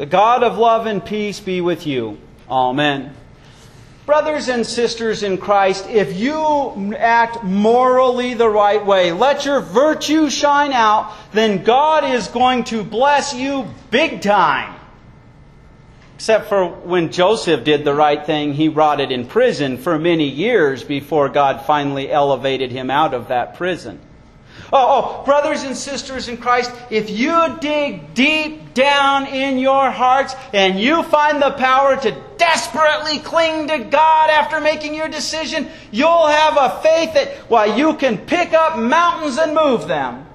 The God of love and peace be with you. Amen. Brothers and sisters in Christ, if you act morally the right way, let your virtue shine out, then God is going to bless you big time. Except for when Joseph did the right thing, he rotted in prison for many years before God finally elevated him out of that prison. Oh, oh, brothers and sisters in Christ, if you dig deep down in your hearts and you find the power to desperately cling to God after making your decision, you'll have a faith that, well, you can pick up mountains and move them.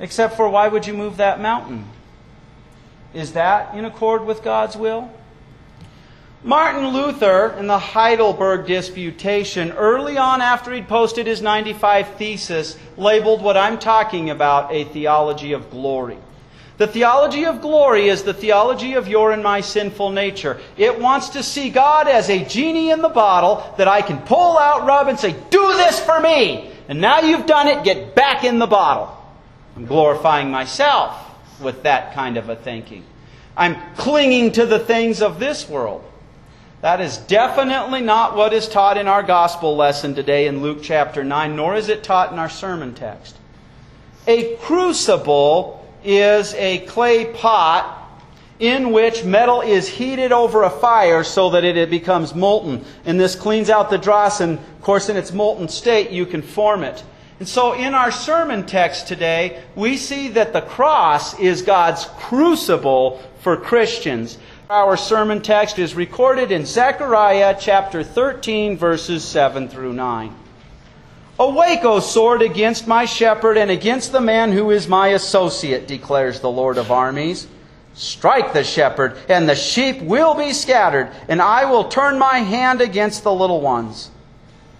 Except for why would you move that mountain? Is that in accord with God's will? Martin Luther, in the Heidelberg Disputation, early on after he'd posted his 95 thesis, labeled what I'm talking about a theology of glory. The theology of glory is the theology of your and my sinful nature. It wants to see God as a genie in the bottle that I can pull out, rub, and say, Do this for me! And now you've done it, get back in the bottle. I'm glorifying myself with that kind of a thinking. I'm clinging to the things of this world. That is definitely not what is taught in our gospel lesson today in Luke chapter 9, nor is it taught in our sermon text. A crucible is a clay pot in which metal is heated over a fire so that it becomes molten. And this cleans out the dross, and of course, in its molten state, you can form it. And so, in our sermon text today, we see that the cross is God's crucible for Christians. Our sermon text is recorded in Zechariah chapter 13, verses 7 through 9. Awake, O sword, against my shepherd and against the man who is my associate, declares the Lord of armies. Strike the shepherd, and the sheep will be scattered, and I will turn my hand against the little ones.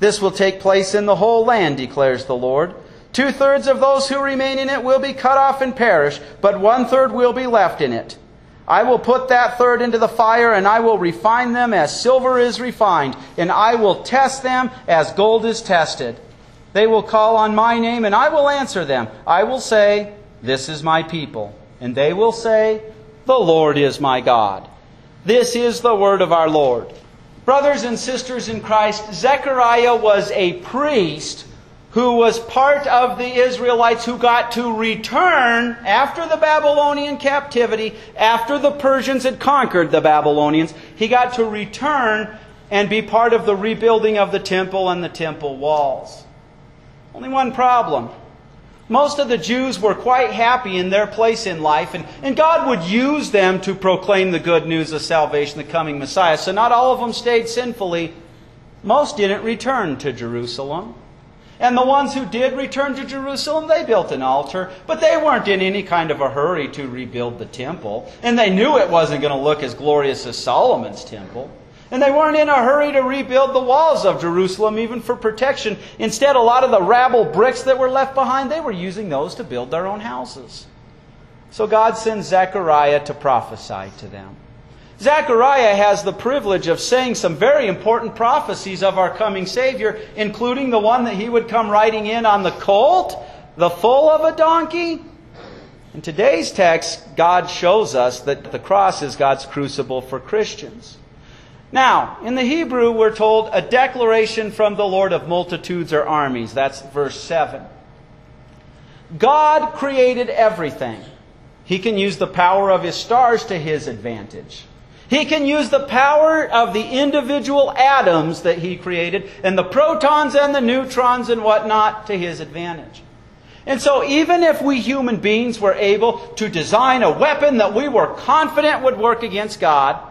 This will take place in the whole land, declares the Lord. Two thirds of those who remain in it will be cut off and perish, but one third will be left in it. I will put that third into the fire, and I will refine them as silver is refined, and I will test them as gold is tested. They will call on my name, and I will answer them. I will say, This is my people. And they will say, The Lord is my God. This is the word of our Lord. Brothers and sisters in Christ, Zechariah was a priest who was part of the Israelites who got to return after the Babylonian captivity, after the Persians had conquered the Babylonians, he got to return and be part of the rebuilding of the temple and the temple walls. Only one problem. Most of the Jews were quite happy in their place in life, and, and God would use them to proclaim the good news of salvation, the coming Messiah. So not all of them stayed sinfully. Most didn't return to Jerusalem. And the ones who did return to Jerusalem, they built an altar, but they weren't in any kind of a hurry to rebuild the temple. And they knew it wasn't going to look as glorious as Solomon's temple. And they weren't in a hurry to rebuild the walls of Jerusalem, even for protection. Instead, a lot of the rabble bricks that were left behind, they were using those to build their own houses. So God sends Zechariah to prophesy to them. Zechariah has the privilege of saying some very important prophecies of our coming Savior, including the one that he would come riding in on the colt, the foal of a donkey. In today's text, God shows us that the cross is God's crucible for Christians. Now, in the Hebrew, we're told a declaration from the Lord of multitudes or armies. That's verse 7. God created everything. He can use the power of his stars to his advantage. He can use the power of the individual atoms that he created and the protons and the neutrons and whatnot to his advantage. And so, even if we human beings were able to design a weapon that we were confident would work against God,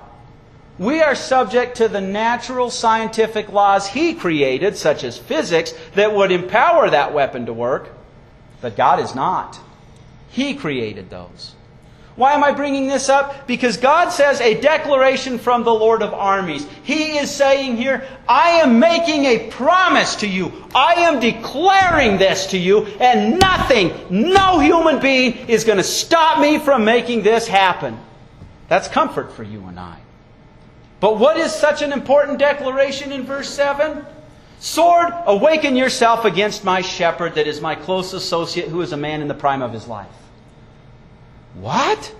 we are subject to the natural scientific laws He created, such as physics, that would empower that weapon to work. But God is not. He created those. Why am I bringing this up? Because God says a declaration from the Lord of armies. He is saying here, I am making a promise to you. I am declaring this to you, and nothing, no human being is going to stop me from making this happen. That's comfort for you and I. But what is such an important declaration in verse 7? Sword, awaken yourself against my shepherd that is my close associate, who is a man in the prime of his life. What?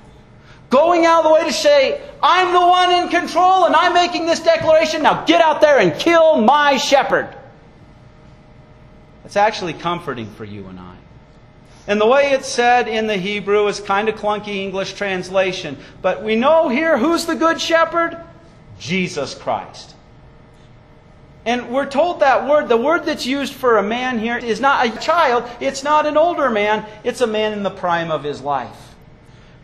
Going out of the way to say, I'm the one in control and I'm making this declaration. Now get out there and kill my shepherd. It's actually comforting for you and I. And the way it's said in the Hebrew is kind of clunky English translation. But we know here who's the good shepherd? Jesus Christ. And we're told that word, the word that's used for a man here is not a child, it's not an older man, it's a man in the prime of his life.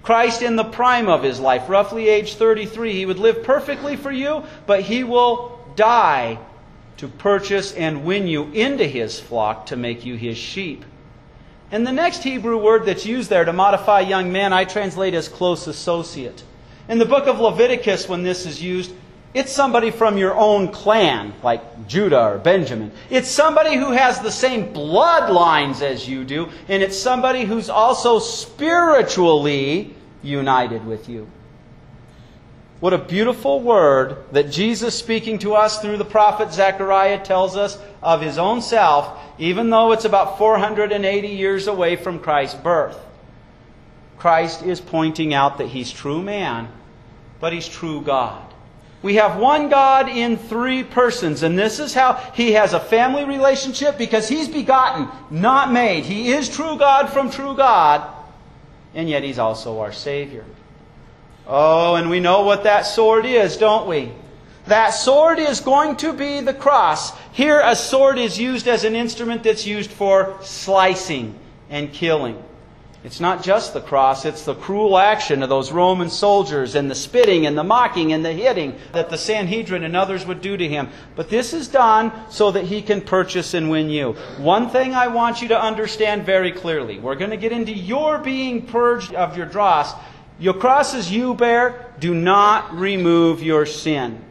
Christ in the prime of his life, roughly age 33, he would live perfectly for you, but he will die to purchase and win you into his flock to make you his sheep. And the next Hebrew word that's used there to modify young man, I translate as close associate. In the book of Leviticus, when this is used, it's somebody from your own clan, like Judah or Benjamin. It's somebody who has the same bloodlines as you do, and it's somebody who's also spiritually united with you. What a beautiful word that Jesus, speaking to us through the prophet Zechariah, tells us of his own self, even though it's about 480 years away from Christ's birth. Christ is pointing out that he's true man, but he's true God. We have one God in three persons, and this is how he has a family relationship because he's begotten, not made. He is true God from true God, and yet he's also our Savior. Oh, and we know what that sword is, don't we? That sword is going to be the cross. Here, a sword is used as an instrument that's used for slicing and killing. It's not just the cross, it's the cruel action of those Roman soldiers and the spitting and the mocking and the hitting that the Sanhedrin and others would do to him. But this is done so that he can purchase and win you. One thing I want you to understand very clearly we're going to get into your being purged of your dross. Your crosses you bear do not remove your sin.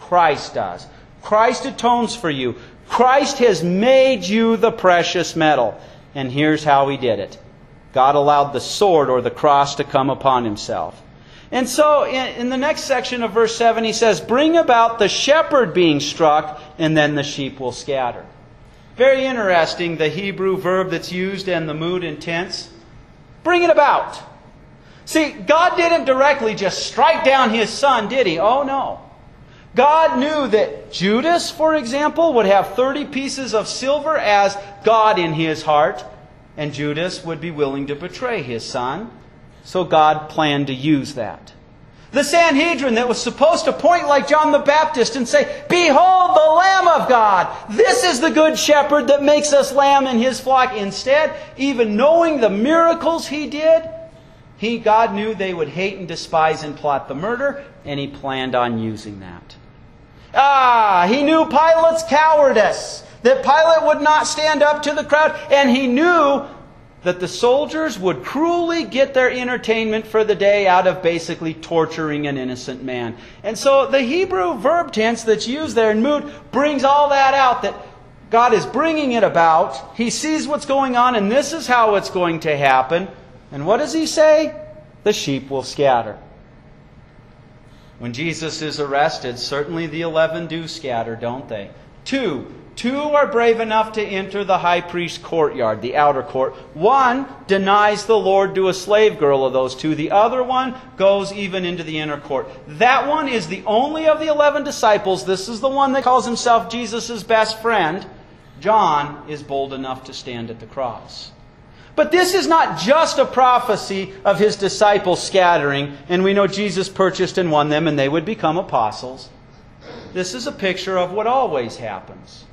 Christ does. Christ atones for you. Christ has made you the precious metal. And here's how he did it God allowed the sword or the cross to come upon himself. And so in, the next section of verse 7, he says, Bring about the shepherd being struck, and then the sheep will scatter. Very interesting, the Hebrew verb that's used and the mood and tense. Bring it about. See, God didn't directly just strike down his son, did he? Oh, no. God knew that Judas, for example, would have 30 pieces of silver as God in his heart, and Judas would be willing to betray his son. So God planned to use that. The Sanhedrin that was supposed to point like John the Baptist and say, Behold the Lamb of God! This is the good shepherd that makes us lamb in his flock. Instead, even knowing the miracles he did, he, God knew they would hate and despise and plot the murder, and he planned on using that. Ah, he knew Pilate's cowardice, that Pilate would not stand up to the crowd, and he knew that the soldiers would cruelly get their entertainment for the day out of basically torturing an innocent man. And so the Hebrew verb tense that's used there in mood brings all that out that God is bringing it about. He sees what's going on, and this is how it's going to happen. And what does he say? The sheep will scatter. When Jesus is arrested, certainly the eleven do scatter, don't they? Two. Two are brave enough to enter the high priest's courtyard, the outer court. One denies the Lord to a slave girl of those two. The other one goes even into the inner court. That one is the only of the eleven disciples. This is the one that calls himself Jesus' best friend. John is bold enough to stand at the cross. But this is not just a prophecy of his disciples scattering, and we know Jesus purchased and won them, and they would become apostles. This is a picture of what always happens.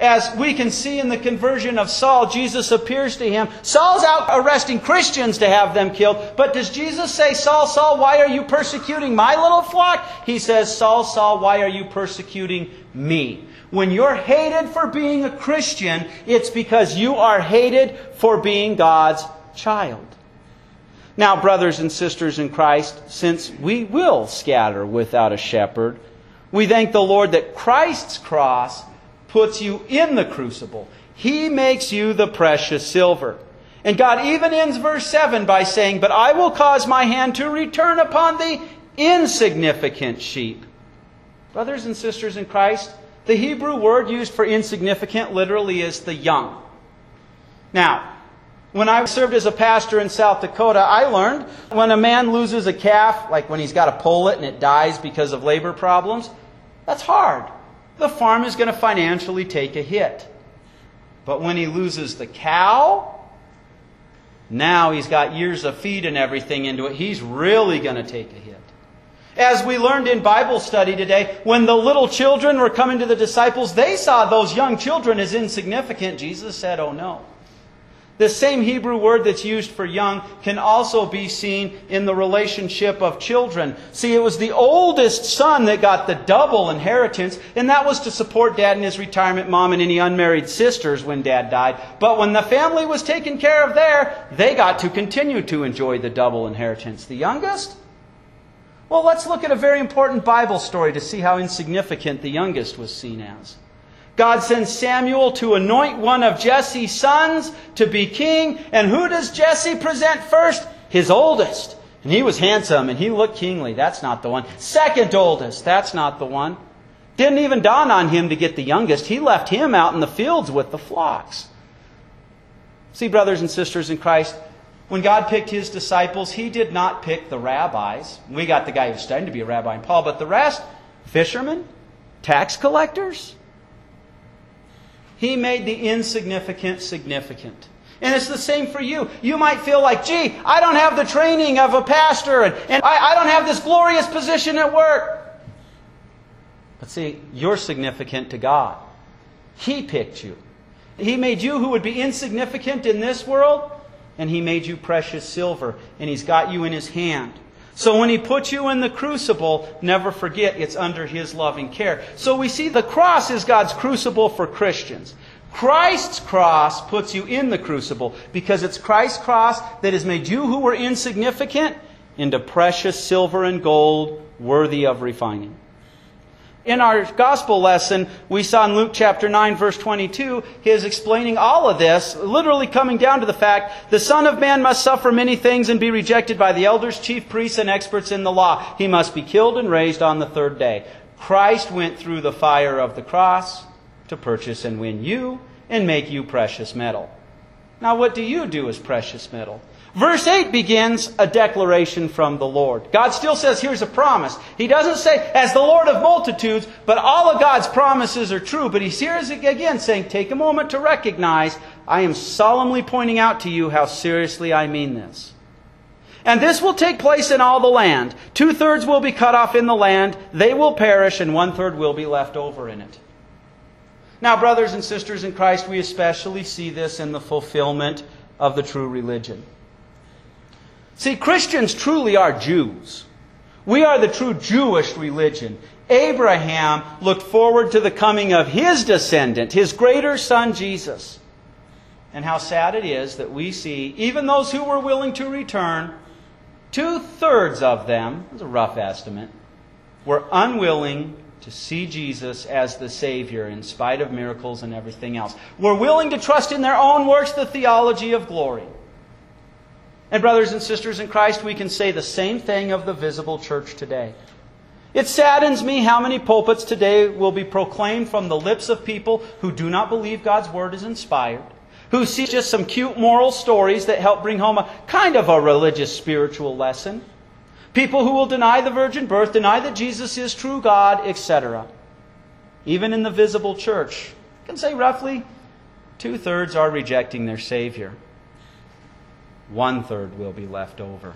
As we can see in the conversion of Saul, Jesus appears to him. Saul's out arresting Christians to have them killed. But does Jesus say, Saul, Saul, why are you persecuting my little flock? He says, Saul, Saul, why are you persecuting me? When you're hated for being a Christian, it's because you are hated for being God's child. Now, brothers and sisters in Christ, since we will scatter without a shepherd, we thank the Lord that Christ's cross puts you in the crucible. He makes you the precious silver. And God even ends verse 7 by saying, But I will cause my hand to return upon the insignificant sheep. Brothers and sisters in Christ, the Hebrew word used for insignificant literally is the young. Now, When I served as a pastor in South Dakota, I learned when a man loses a calf, like when he's got to pull it and it dies because of labor problems, that's hard. The farm is going to financially take a hit. But when he loses the cow, now he's got years of feed and everything into it. He's really going to take a hit. As we learned in Bible study today, when the little children were coming to the disciples, they saw those young children as insignificant. Jesus said, Oh no. The same Hebrew word that's used for young can also be seen in the relationship of children. See, it was the oldest son that got the double inheritance, and that was to support dad in his retirement, mom, and any unmarried sisters when dad died. But when the family was taken care of there, they got to continue to enjoy the double inheritance. The youngest? Well, let's look at a very important Bible story to see how insignificant the youngest was seen as. God sends Samuel to anoint one of Jesse's sons to be king. And who does Jesse present first? His oldest. And he was handsome and he looked kingly. That's not the one. Second oldest. That's not the one. Didn't even dawn on him to get the youngest. He left him out in the fields with the flocks. See, brothers and sisters in Christ, when God picked his disciples, he did not pick the rabbis. We got the guy who's studying to be a rabbi in Paul, but the rest, fishermen, tax collectors, he made the insignificant significant. And it's the same for you. You might feel like, gee, I don't have the training of a pastor, and, and I, I don't have this glorious position at work. But see, you're significant to God. He picked you. He made you who would be insignificant in this world, and He made you precious silver, and He's got you in His hand. So when he puts you in the crucible, never forget it's under his loving care. So we see the cross is God's crucible for Christians. Christ's cross puts you in the crucible because it's Christ's cross that has made you who were insignificant into precious silver and gold worthy of refining. In our gospel lesson, we saw in Luke chapter 9, verse 22, he is explaining all of this, literally coming down to the fact the Son of Man must suffer many things and be rejected by the elders, chief priests, and experts in the law. He must be killed and raised on the third day. Christ went through the fire of the cross to purchase and win you and make you precious metal. Now, what do you do as precious metal? Verse 8 begins a declaration from the Lord. God still says, here's a promise. He doesn't say, as the Lord of multitudes, but all of God's promises are true. But he's here again saying, take a moment to recognize, I am solemnly pointing out to you how seriously I mean this. And this will take place in all the land. Two thirds will be cut off in the land, they will perish, and one third will be left over in it. Now, brothers and sisters in Christ, we especially see this in the fulfillment of the true religion. See, Christians truly are Jews. We are the true Jewish religion. Abraham looked forward to the coming of his descendant, his greater son Jesus. And how sad it is that we see, even those who were willing to return, two thirds of them, that's a rough estimate, were unwilling to see Jesus as the Savior in spite of miracles and everything else. Were willing to trust in their own works the theology of glory. And, brothers and sisters in Christ, we can say the same thing of the visible church today. It saddens me how many pulpits today will be proclaimed from the lips of people who do not believe God's Word is inspired, who see just some cute moral stories that help bring home a kind of a religious spiritual lesson, people who will deny the virgin birth, deny that Jesus is true God, etc. Even in the visible church, I can say roughly two thirds are rejecting their Savior one third will be left over.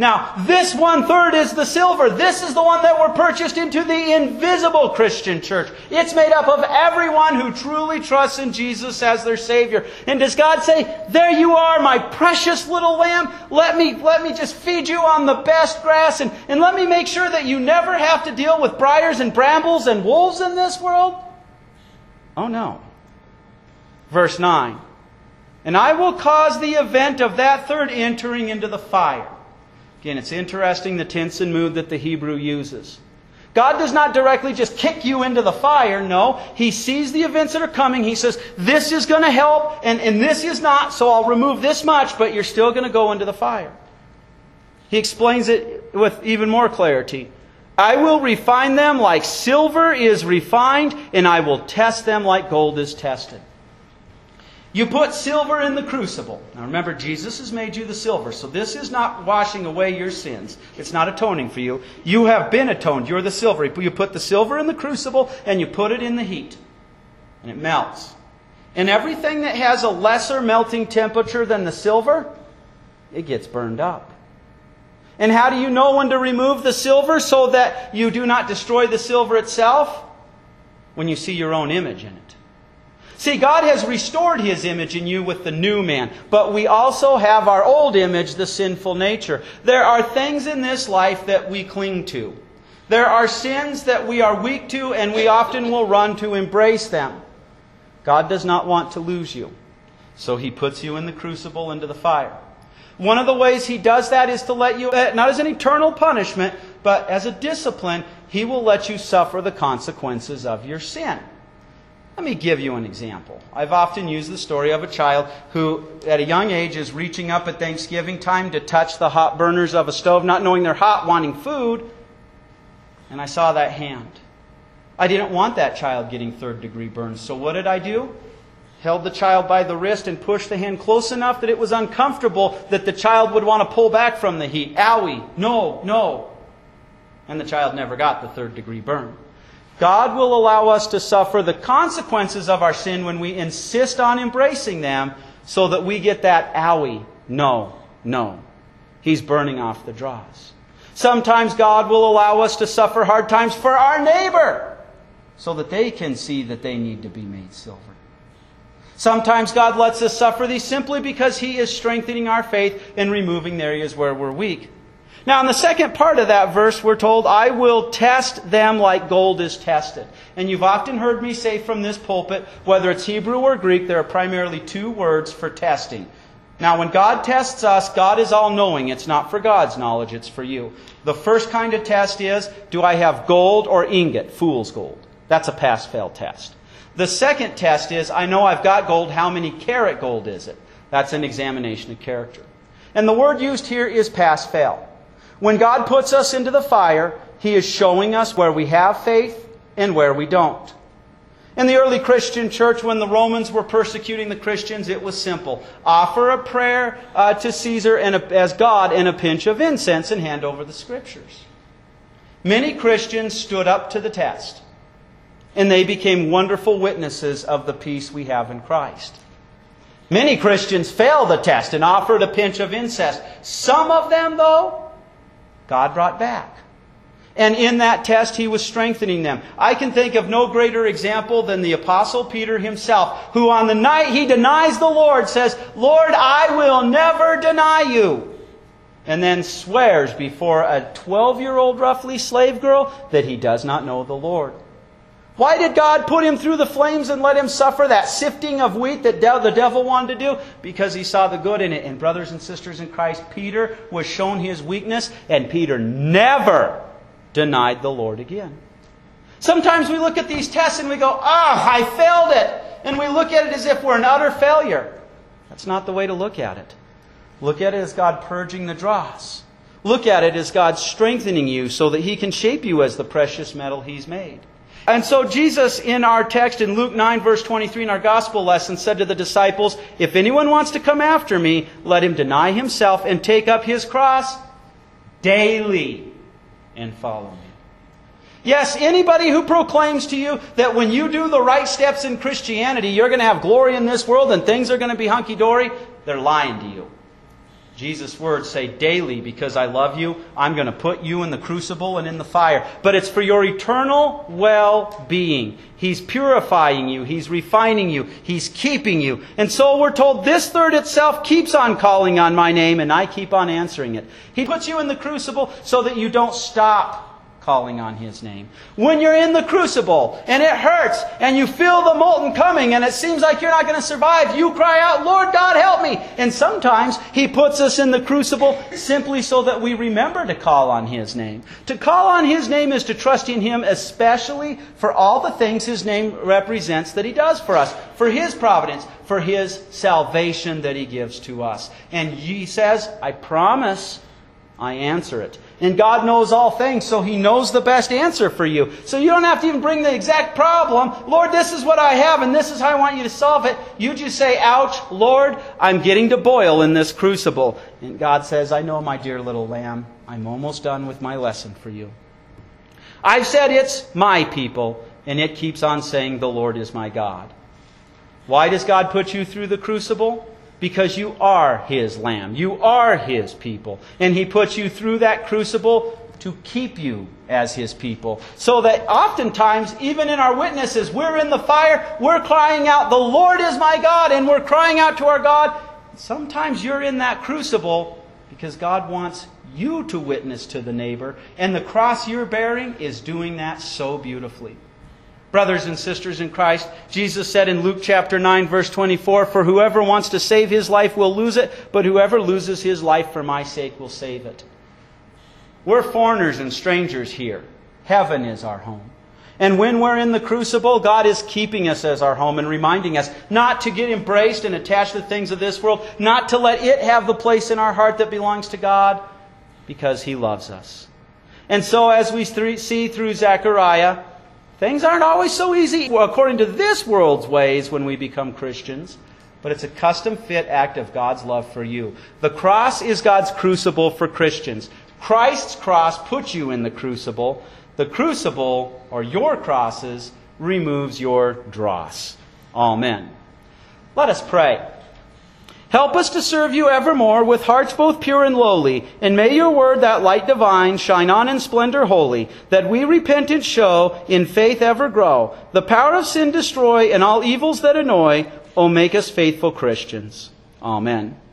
Now, this one third is the silver. This is the one that were purchased into the invisible Christian church. It's made up of everyone who truly trusts in Jesus as their Savior. And does God say, There you are, my precious little lamb. Let me, let me just feed you on the best grass and, and let me make sure that you never have to deal with briars and brambles and wolves in this world? Oh no. Verse 9. And I will cause the event of that third entering into the fire. Again, it's interesting the tense and mood that the Hebrew uses. God does not directly just kick you into the fire. No, He sees the events that are coming. He says, this is going to help and, and this is not, so I'll remove this much, but you're still going to go into the fire. He explains it with even more clarity. I will refine them like silver is refined, and I will test them like gold is tested. You put silver in the crucible. Now remember, Jesus has made you the silver, so this is not washing away your sins. It's not atoning for you. You have been atoned. You're the silver. You put the silver in the crucible and you put it in the heat. And it melts. And everything that has a lesser melting temperature than the silver, it gets burned up. And how do you know when to remove the silver so that you do not destroy the silver itself? When you see your own image in it. See, God has restored His image in you with the new man, but we also have our old image, the sinful nature. There are things in this life that we cling to. There are sins that we are weak to, and we often will run to embrace them. God does not want to lose you, so He puts you in the crucible into the fire. One of the ways He does that is to let you, eh, not as an eternal punishment, but as a discipline, He will let you suffer the consequences of your sin. Let me give you an example. I've often used the story of a child who, at a young age, is reaching up at Thanksgiving time to touch the hot burners of a stove, not knowing they're hot, wanting food. And I saw that hand. I didn't want that child getting third degree burns. So what did I do? Held the child by the wrist and pushed the hand close enough that it was uncomfortable that the child would want to pull back from the heat. Owie, no, no. And the child never got the third degree burn. God will allow us to suffer the consequences of our sin when we insist on embracing them so that we get that owie. No, no. He's burning off the dross. Sometimes God will allow us to suffer hard times for our neighbor so that they can see that they need to be made silver. Sometimes God lets us suffer these simply because He is strengthening our faith and removing the areas where we're weak. Now, in the second part of that verse, we're told, I will test them like gold is tested. And you've often heard me say from this pulpit, whether it's Hebrew or Greek, there are primarily two words for testing. Now, when God tests us, God is all knowing. It's not for God's knowledge, it's for you. The first kind of test is, do I have gold or ingot? Fool's gold. That's a pass fail test. The second test is, I know I've got gold, how many carat gold is it? That's an examination of character. And the word used here is pass fail. When God puts us into the fire, He is showing us where we have faith and where we don't. In the early Christian church, when the Romans were persecuting the Christians, it was simple. Offer a prayer uh, to Caesar and a, as God and a pinch of incense and hand over the scriptures. Many Christians stood up to the test, and they became wonderful witnesses of the peace we have in Christ. Many Christians failed the test and offered a pinch of incense. Some of them, though, God brought back. And in that test, he was strengthening them. I can think of no greater example than the Apostle Peter himself, who on the night he denies the Lord says, Lord, I will never deny you. And then swears before a 12 year old, roughly, slave girl that he does not know the Lord. Why did God put him through the flames and let him suffer that sifting of wheat that the devil wanted to do? Because he saw the good in it. And brothers and sisters in Christ, Peter was shown his weakness, and Peter never denied the Lord again. Sometimes we look at these tests and we go, ah, oh, I failed it. And we look at it as if we're an utter failure. That's not the way to look at it. Look at it as God purging the dross. Look at it as God strengthening you so that He can shape you as the precious metal He's made. And so Jesus, in our text in Luke 9, verse 23, in our gospel lesson, said to the disciples, If anyone wants to come after me, let him deny himself and take up his cross daily and follow me. Yes, anybody who proclaims to you that when you do the right steps in Christianity, you're going to have glory in this world and things are going to be hunky dory, they're lying to you. Jesus' words say daily, because I love you, I'm going to put you in the crucible and in the fire. But it's for your eternal well being. He's purifying you, He's refining you, He's keeping you. And so we're told this third itself keeps on calling on my name, and I keep on answering it. He puts you in the crucible so that you don't stop calling on His name. When you're in the crucible and it hurts and you feel the molten coming and it seems like you're not going to survive, you cry out, Lord God, help me. And sometimes He puts us in the crucible simply so that we remember to call on His name. To call on His name is to trust in Him especially for all the things His name represents that He does for us. For His providence, for His salvation that He gives to us. And He says, I promise I answer it. And God knows all things, so He knows the best answer for you. So you don't have to even bring the exact problem. Lord, this is what I have, and this is how I want you to solve it. You just say, Ouch, Lord, I'm getting to boil in this crucible. And God says, I know, my dear little lamb, I'm almost done with my lesson for you. I've said it's my people, and it keeps on saying, The Lord is my God. Why does God put you through the crucible? Because you are His lamb. You are His people. And He puts you through that crucible to keep you as His people. So that oftentimes, even in our witnesses, we're in the fire, we're crying out, The Lord is my God, and we're crying out to our God. Sometimes you're in that crucible because God wants you to witness to the neighbor, and the cross you're bearing is doing that so beautifully. Brothers and sisters in Christ, Jesus said in Luke chapter 9 verse 24, For whoever wants to save his life will lose it, but whoever loses his life for my sake will save it. We're foreigners and strangers here. Heaven is our home. And when we're in the crucible, God is keeping us as our home and reminding us not to get embraced and attached to the things of this world, not to let it have the place in our heart that belongs to God, because He loves us. And so, as we see through Zechariah, Things aren't always so easy according to this world's ways when we become Christians, but it's a custom fit act of God's love for you. The cross is God's crucible for Christians. Christ's cross puts you in the crucible. The crucible, or your crosses, removes your dross. Amen. Let us pray. Help us to serve you evermore with hearts both pure and lowly, and may your word, that light divine, shine on in splendor holy, that we repentance show, in faith ever grow, the power of sin destroy, and all evils that annoy, O make us faithful Christians. Amen.